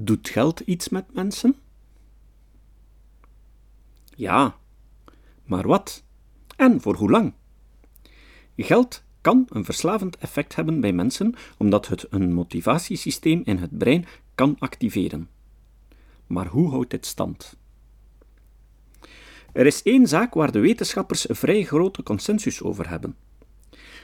Doet geld iets met mensen? Ja, maar wat? En voor hoe lang? Geld kan een verslavend effect hebben bij mensen omdat het een motivatiesysteem in het brein kan activeren. Maar hoe houdt dit stand? Er is één zaak waar de wetenschappers vrij grote consensus over hebben.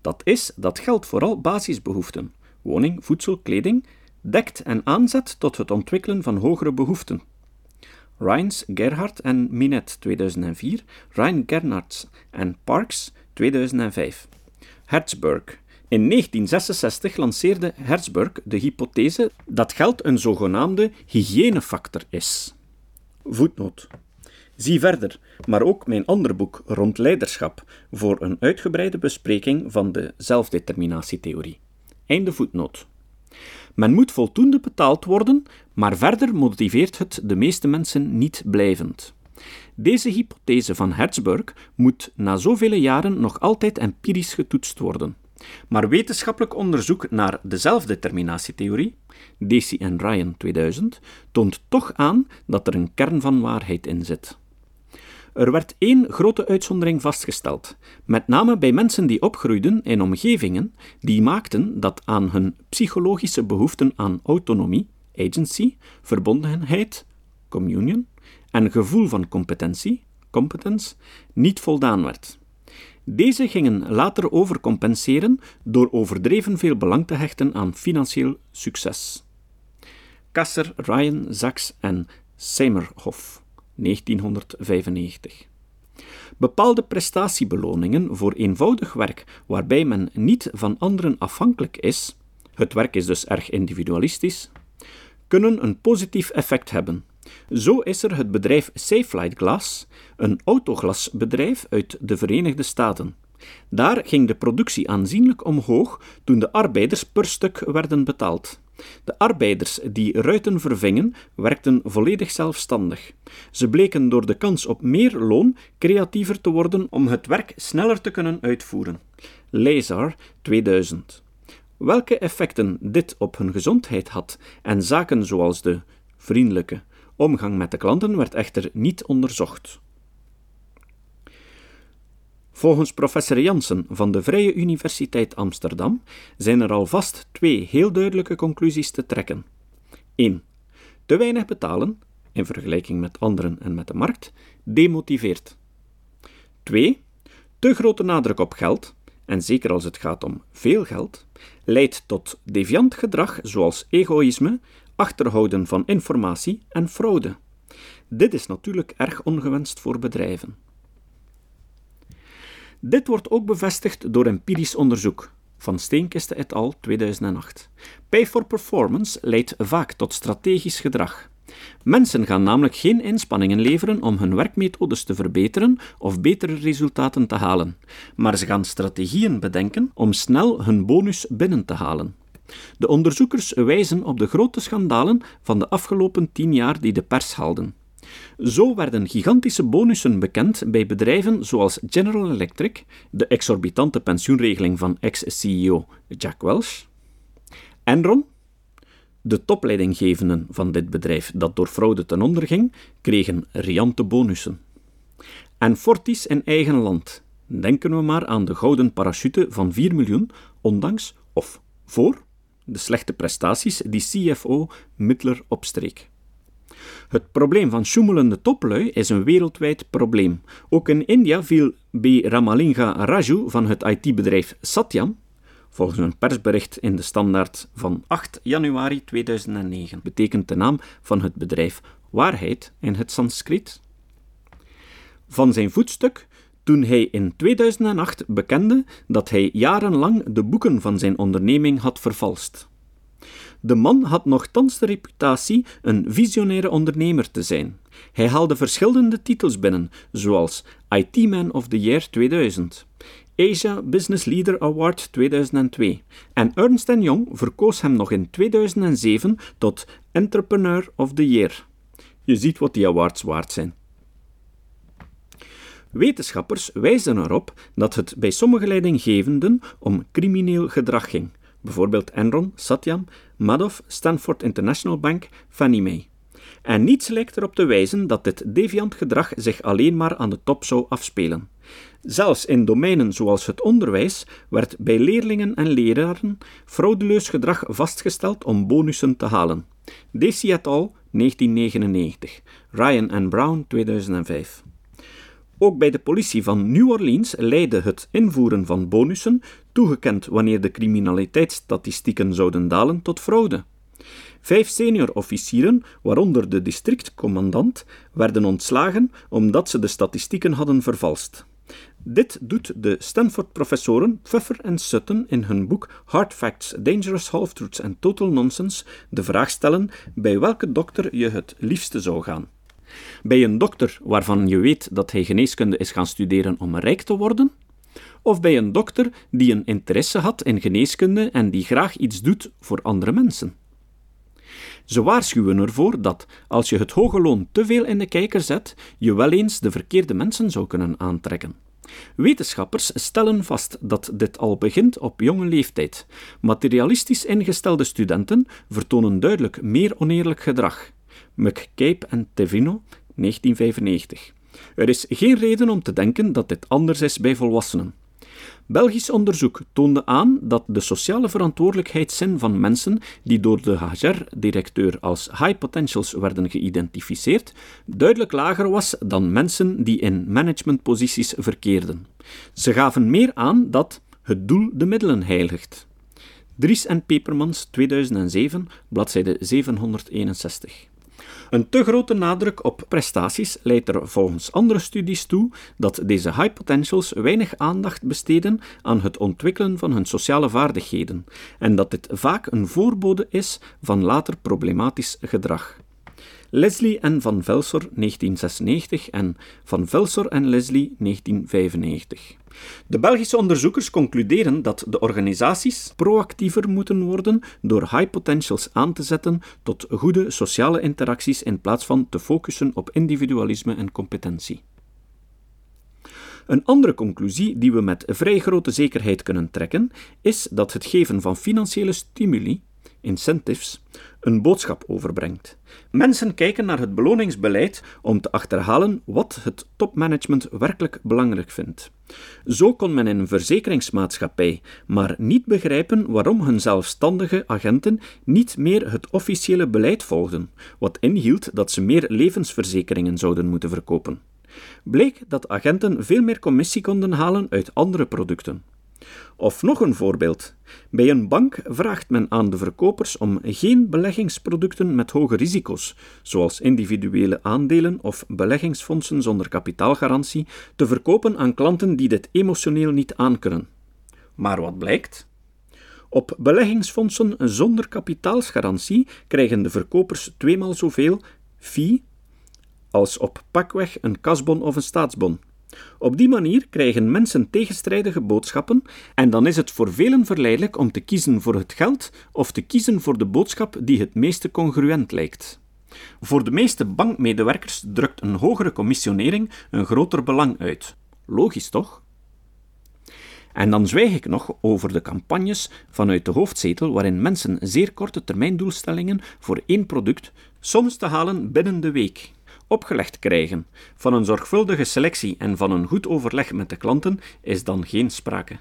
Dat is dat geld vooral basisbehoeften, woning, voedsel, kleding, dekt en aanzet tot het ontwikkelen van hogere behoeften. Ryans, Gerhardt en Minet 2004, Ryan Gernards en Parks 2005. Hertzberg. In 1966 lanceerde Hertzberg de hypothese dat geld een zogenaamde hygiënefactor is. Voetnoot. Zie verder, maar ook mijn andere boek rond leiderschap voor een uitgebreide bespreking van de zelfdeterminatietheorie. Einde voetnoot. Men moet voldoende betaald worden, maar verder motiveert het de meeste mensen niet blijvend. Deze hypothese van Hertzberg moet na zoveel jaren nog altijd empirisch getoetst worden. Maar wetenschappelijk onderzoek naar de zelfdeterminatietheorie, Dacey en Ryan 2000, toont toch aan dat er een kern van waarheid in zit. Er werd één grote uitzondering vastgesteld, met name bij mensen die opgroeiden in omgevingen die maakten dat aan hun psychologische behoeften aan autonomie, agency, verbondenheid, communion en gevoel van competentie, competence, niet voldaan werd. Deze gingen later overcompenseren door overdreven veel belang te hechten aan financieel succes. Kasser, Ryan, Sachs en Seymerhoff 1995. Bepaalde prestatiebeloningen voor eenvoudig werk waarbij men niet van anderen afhankelijk is, het werk is dus erg individualistisch, kunnen een positief effect hebben. Zo is er het bedrijf Safelight Glass, een autoglasbedrijf uit de Verenigde Staten. Daar ging de productie aanzienlijk omhoog toen de arbeiders per stuk werden betaald. De arbeiders die ruiten vervingen, werkten volledig zelfstandig. Ze bleken door de kans op meer loon creatiever te worden om het werk sneller te kunnen uitvoeren. Lazar 2000. Welke effecten dit op hun gezondheid had en zaken zoals de vriendelijke omgang met de klanten werd echter niet onderzocht. Volgens professor Jansen van de Vrije Universiteit Amsterdam zijn er alvast twee heel duidelijke conclusies te trekken. 1. Te weinig betalen, in vergelijking met anderen en met de markt, demotiveert. 2. Te grote nadruk op geld, en zeker als het gaat om veel geld, leidt tot deviant gedrag zoals egoïsme, achterhouden van informatie en fraude. Dit is natuurlijk erg ongewenst voor bedrijven. Dit wordt ook bevestigd door empirisch onderzoek van Steenkiste et al. 2008. Pay for performance leidt vaak tot strategisch gedrag. Mensen gaan namelijk geen inspanningen leveren om hun werkmethodes te verbeteren of betere resultaten te halen, maar ze gaan strategieën bedenken om snel hun bonus binnen te halen. De onderzoekers wijzen op de grote schandalen van de afgelopen tien jaar die de pers haalden. Zo werden gigantische bonussen bekend bij bedrijven zoals General Electric, de exorbitante pensioenregeling van ex-CEO Jack Welch, Enron, de topleidinggevenden van dit bedrijf dat door fraude ten onder ging, kregen riante bonussen. En Fortis in eigen land. Denken we maar aan de gouden parachute van 4 miljoen, ondanks of voor de slechte prestaties die CFO Mittler opstreek. Het probleem van sjoemelende toplui is een wereldwijd probleem. Ook in India viel B. Ramalinga Raju van het IT-bedrijf Satyam, volgens een persbericht in de Standaard van 8 januari 2009, betekent de naam van het bedrijf waarheid in het Sanskriet, van zijn voetstuk toen hij in 2008 bekende dat hij jarenlang de boeken van zijn onderneming had vervalst. De man had nogthans de reputatie een visionaire ondernemer te zijn. Hij haalde verschillende titels binnen, zoals IT Man of the Year 2000, Asia Business Leader Award 2002 en Ernst Young verkoos hem nog in 2007 tot Entrepreneur of the Year. Je ziet wat die awards waard zijn. Wetenschappers wijzen erop dat het bij sommige leidinggevenden om crimineel gedrag ging, bijvoorbeeld Enron, Satyam, Madoff, Stanford International Bank, Fannie Mae. En niets lijkt erop te wijzen dat dit deviant gedrag zich alleen maar aan de top zou afspelen. Zelfs in domeinen zoals het onderwijs werd bij leerlingen en leraren fraudeleus gedrag vastgesteld om bonussen te halen. Desi et al. 1999. Ryan and Brown 2005. Ook bij de politie van New Orleans leidde het invoeren van bonussen, toegekend wanneer de criminaliteitsstatistieken zouden dalen, tot fraude. Vijf senior-officieren, waaronder de districtcommandant, werden ontslagen omdat ze de statistieken hadden vervalst. Dit doet de Stanford-professoren Pfeffer en Sutton in hun boek Hard Facts, Dangerous Half-Truths and Total Nonsense de vraag stellen bij welke dokter je het liefste zou gaan. Bij een dokter waarvan je weet dat hij geneeskunde is gaan studeren om rijk te worden? Of bij een dokter die een interesse had in geneeskunde en die graag iets doet voor andere mensen? Ze waarschuwen ervoor dat, als je het hoge loon te veel in de kijker zet, je wel eens de verkeerde mensen zou kunnen aantrekken. Wetenschappers stellen vast dat dit al begint op jonge leeftijd. Materialistisch ingestelde studenten vertonen duidelijk meer oneerlijk gedrag. McCabe en Tevino, 1995. Er is geen reden om te denken dat dit anders is bij volwassenen. Belgisch onderzoek toonde aan dat de sociale verantwoordelijkheidszin van mensen die door de HR-directeur als high potentials werden geïdentificeerd, duidelijk lager was dan mensen die in managementposities verkeerden. Ze gaven meer aan dat het doel de middelen heiligt. Dries en Pepermans 2007, bladzijde 761. Een te grote nadruk op prestaties leidt er volgens andere studies toe dat deze high potentials weinig aandacht besteden aan het ontwikkelen van hun sociale vaardigheden en dat dit vaak een voorbode is van later problematisch gedrag. Leslie en Van Velsor 1996 en Van Velsor en Leslie 1995. De Belgische onderzoekers concluderen dat de organisaties proactiever moeten worden door high potentials aan te zetten tot goede sociale interacties in plaats van te focussen op individualisme en competentie. Een andere conclusie die we met vrij grote zekerheid kunnen trekken, is dat het geven van financiële stimuli incentives, een boodschap overbrengt. Mensen kijken naar het beloningsbeleid om te achterhalen wat het topmanagement werkelijk belangrijk vindt. Zo kon men in een verzekeringsmaatschappij maar niet begrijpen waarom hun zelfstandige agenten niet meer het officiële beleid volgden, wat inhield dat ze meer levensverzekeringen zouden moeten verkopen. Bleek dat agenten veel meer commissie konden halen uit andere producten. Of nog een voorbeeld. Bij een bank vraagt men aan de verkopers om geen beleggingsproducten met hoge risico's, zoals individuele aandelen of beleggingsfondsen zonder kapitaalgarantie, te verkopen aan klanten die dit emotioneel niet aankunnen. Maar wat blijkt? Op beleggingsfondsen zonder kapitaalsgarantie krijgen de verkopers tweemaal zoveel fee als op pakweg een kasbon of een staatsbon. Op die manier krijgen mensen tegenstrijdige boodschappen en dan is het voor velen verleidelijk om te kiezen voor het geld of te kiezen voor de boodschap die het meeste congruent lijkt. Voor de meeste bankmedewerkers drukt een hogere commissionering een groter belang uit. Logisch toch? En dan zwijg ik nog over de campagnes vanuit de hoofdzetel waarin mensen zeer korte termijndoelstellingen voor één product soms te halen binnen de week opgelegd krijgen. Van een zorgvuldige selectie en van een goed overleg met de klanten is dan geen sprake.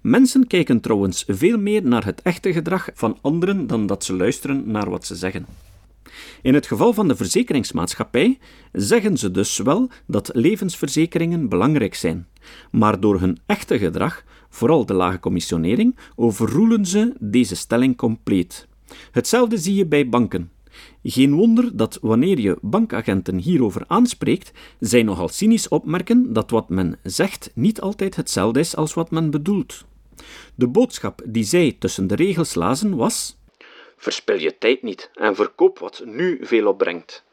Mensen kijken trouwens veel meer naar het echte gedrag van anderen dan dat ze luisteren naar wat ze zeggen. In het geval van de verzekeringsmaatschappij zeggen ze dus wel dat levensverzekeringen belangrijk zijn, maar door hun echte gedrag, vooral de lage commissionering, overroelen ze deze stelling compleet. Hetzelfde zie je bij banken. Geen wonder dat wanneer je bankagenten hierover aanspreekt, zij nogal cynisch opmerken dat wat men zegt niet altijd hetzelfde is als wat men bedoelt. De boodschap die zij tussen de regels lazen was: Verspil je tijd niet en verkoop wat nu veel opbrengt.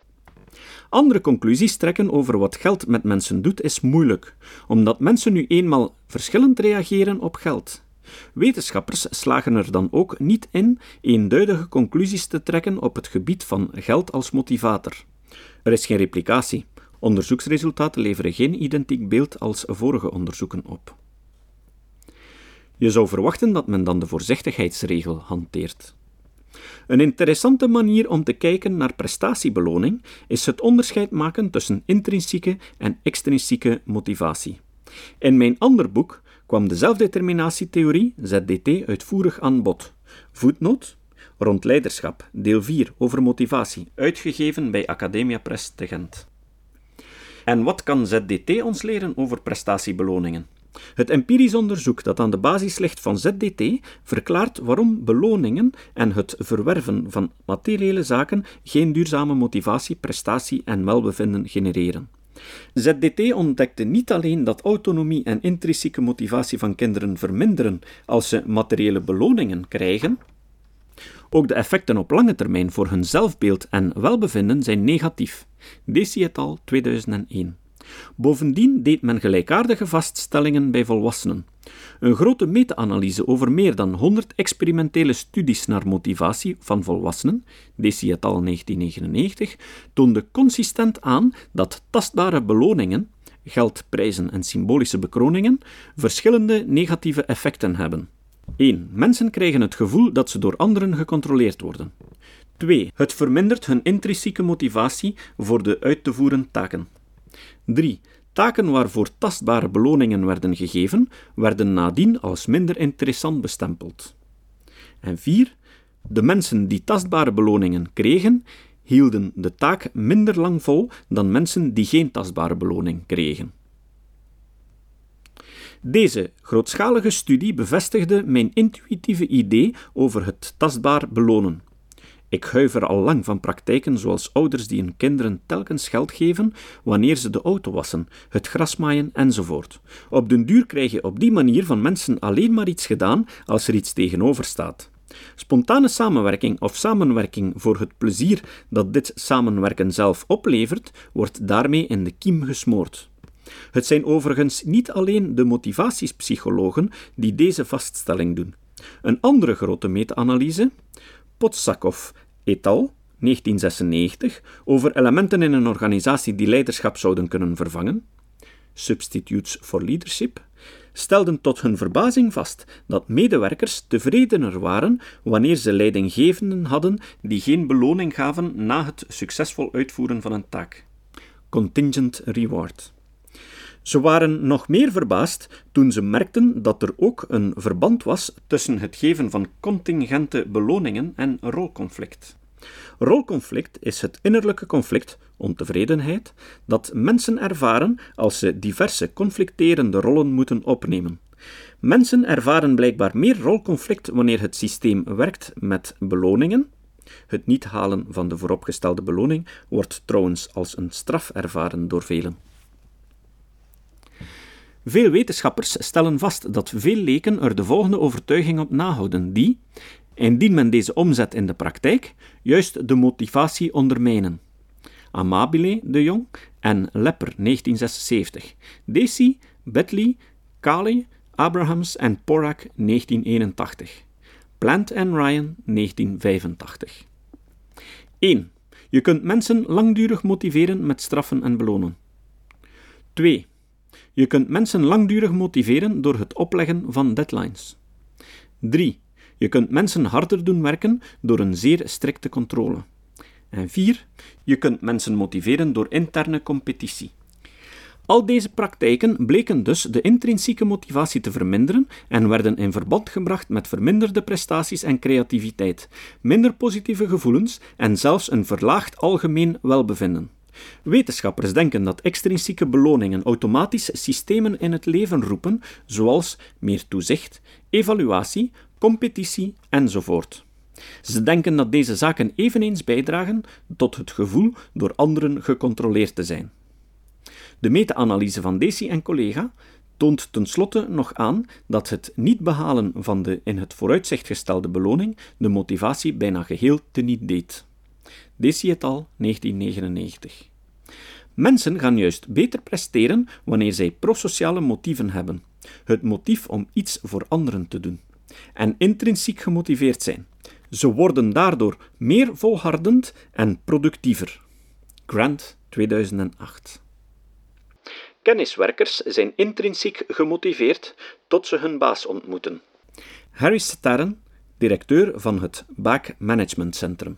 Andere conclusies trekken over wat geld met mensen doet is moeilijk, omdat mensen nu eenmaal verschillend reageren op geld. Wetenschappers slagen er dan ook niet in eenduidige conclusies te trekken op het gebied van geld als motivator. Er is geen replicatie. Onderzoeksresultaten leveren geen identiek beeld als vorige onderzoeken op. Je zou verwachten dat men dan de voorzichtigheidsregel hanteert. Een interessante manier om te kijken naar prestatiebeloning is het onderscheid maken tussen intrinsieke en extrinsieke motivatie. In mijn ander boek kwam de zelfdeterminatietheorie, ZDT, uitvoerig aan bod. Voetnoot rond leiderschap, deel 4 over motivatie, uitgegeven bij Academia Press te Gent. En wat kan ZDT ons leren over prestatiebeloningen? Het empirisch onderzoek dat aan de basis ligt van ZDT verklaart waarom beloningen en het verwerven van materiële zaken geen duurzame motivatie, prestatie en welbevinden genereren. ZDT ontdekte niet alleen dat autonomie en intrinsieke motivatie van kinderen verminderen als ze materiële beloningen krijgen, ook de effecten op lange termijn voor hun zelfbeeld en welbevinden zijn negatief. Desi et al. 2001. Bovendien deed men gelijkaardige vaststellingen bij volwassenen. Een grote meta-analyse over meer dan 100 experimentele studies naar motivatie van volwassenen, Desi et al. 1999, toonde consistent aan dat tastbare beloningen, geld, prijzen en symbolische bekroningen, verschillende negatieve effecten hebben. 1. Mensen krijgen het gevoel dat ze door anderen gecontroleerd worden. 2. Het vermindert hun intrinsieke motivatie voor de uit te voeren taken. 3. Taken waarvoor tastbare beloningen werden gegeven, werden nadien als minder interessant bestempeld. En 4. De mensen die tastbare beloningen kregen, hielden de taak minder lang vol dan mensen die geen tastbare beloning kregen. Deze grootschalige studie bevestigde mijn intuïtieve idee over het tastbaar belonen. Ik huiver al lang van praktijken zoals ouders die hun kinderen telkens geld geven wanneer ze de auto wassen, het gras maaien enzovoort. Op den duur krijg je op die manier van mensen alleen maar iets gedaan als er iets tegenover staat. Spontane samenwerking of samenwerking voor het plezier dat dit samenwerken zelf oplevert, wordt daarmee in de kiem gesmoord. Het zijn overigens niet alleen de motivatiepsychologen die deze vaststelling doen. Een andere grote meta-analyse, Potsakov et al. 1996, over elementen in een organisatie die leiderschap zouden kunnen vervangen, Substitutes for Leadership, stelden tot hun verbazing vast dat medewerkers tevredener waren wanneer ze leidinggevenden hadden die geen beloning gaven na het succesvol uitvoeren van een taak. Contingent reward. Ze waren nog meer verbaasd toen ze merkten dat er ook een verband was tussen het geven van contingente beloningen en rolconflict. Rolconflict is het innerlijke conflict, ontevredenheid, dat mensen ervaren als ze diverse conflicterende rollen moeten opnemen. Mensen ervaren blijkbaar meer rolconflict wanneer het systeem werkt met beloningen. Het niet halen van de vooropgestelde beloning wordt trouwens als een straf ervaren door velen. Veel wetenschappers stellen vast dat veel leken er de volgende overtuiging op nahouden, die, indien men deze omzet in de praktijk, juist de motivatie ondermijnen. Amabile de Jong en Lepper 1976, Deci, Betley, Kali, Abrahams en Porak 1981, Plant en Ryan 1985. 1. Je kunt mensen langdurig motiveren met straffen en belonen. 2. Je kunt mensen langdurig motiveren door het opleggen van deadlines. 3. Je kunt mensen harder doen werken door een zeer strikte controle. En 4. Je kunt mensen motiveren door interne competitie. Al deze praktijken bleken dus de intrinsieke motivatie te verminderen en werden in verband gebracht met verminderde prestaties en creativiteit, minder positieve gevoelens en zelfs een verlaagd algemeen welbevinden. Wetenschappers denken dat extrinsieke beloningen automatisch systemen in het leven roepen, zoals meer toezicht, evaluatie, competitie enzovoort. Ze denken dat deze zaken eveneens bijdragen tot het gevoel door anderen gecontroleerd te zijn. De meta-analyse van Deci en collega toont tenslotte nog aan dat het niet behalen van de in het vooruitzicht gestelde beloning de motivatie bijna geheel teniet deed. Deci et al. 1999. Mensen gaan juist beter presteren wanneer zij prosociale motieven hebben, het motief om iets voor anderen te doen, en intrinsiek gemotiveerd zijn. Ze worden daardoor meer volhardend en productiever. Grant 2008. Kenniswerkers zijn intrinsiek gemotiveerd tot ze hun baas ontmoeten. Harry Starren, directeur van het Baak Management Centrum.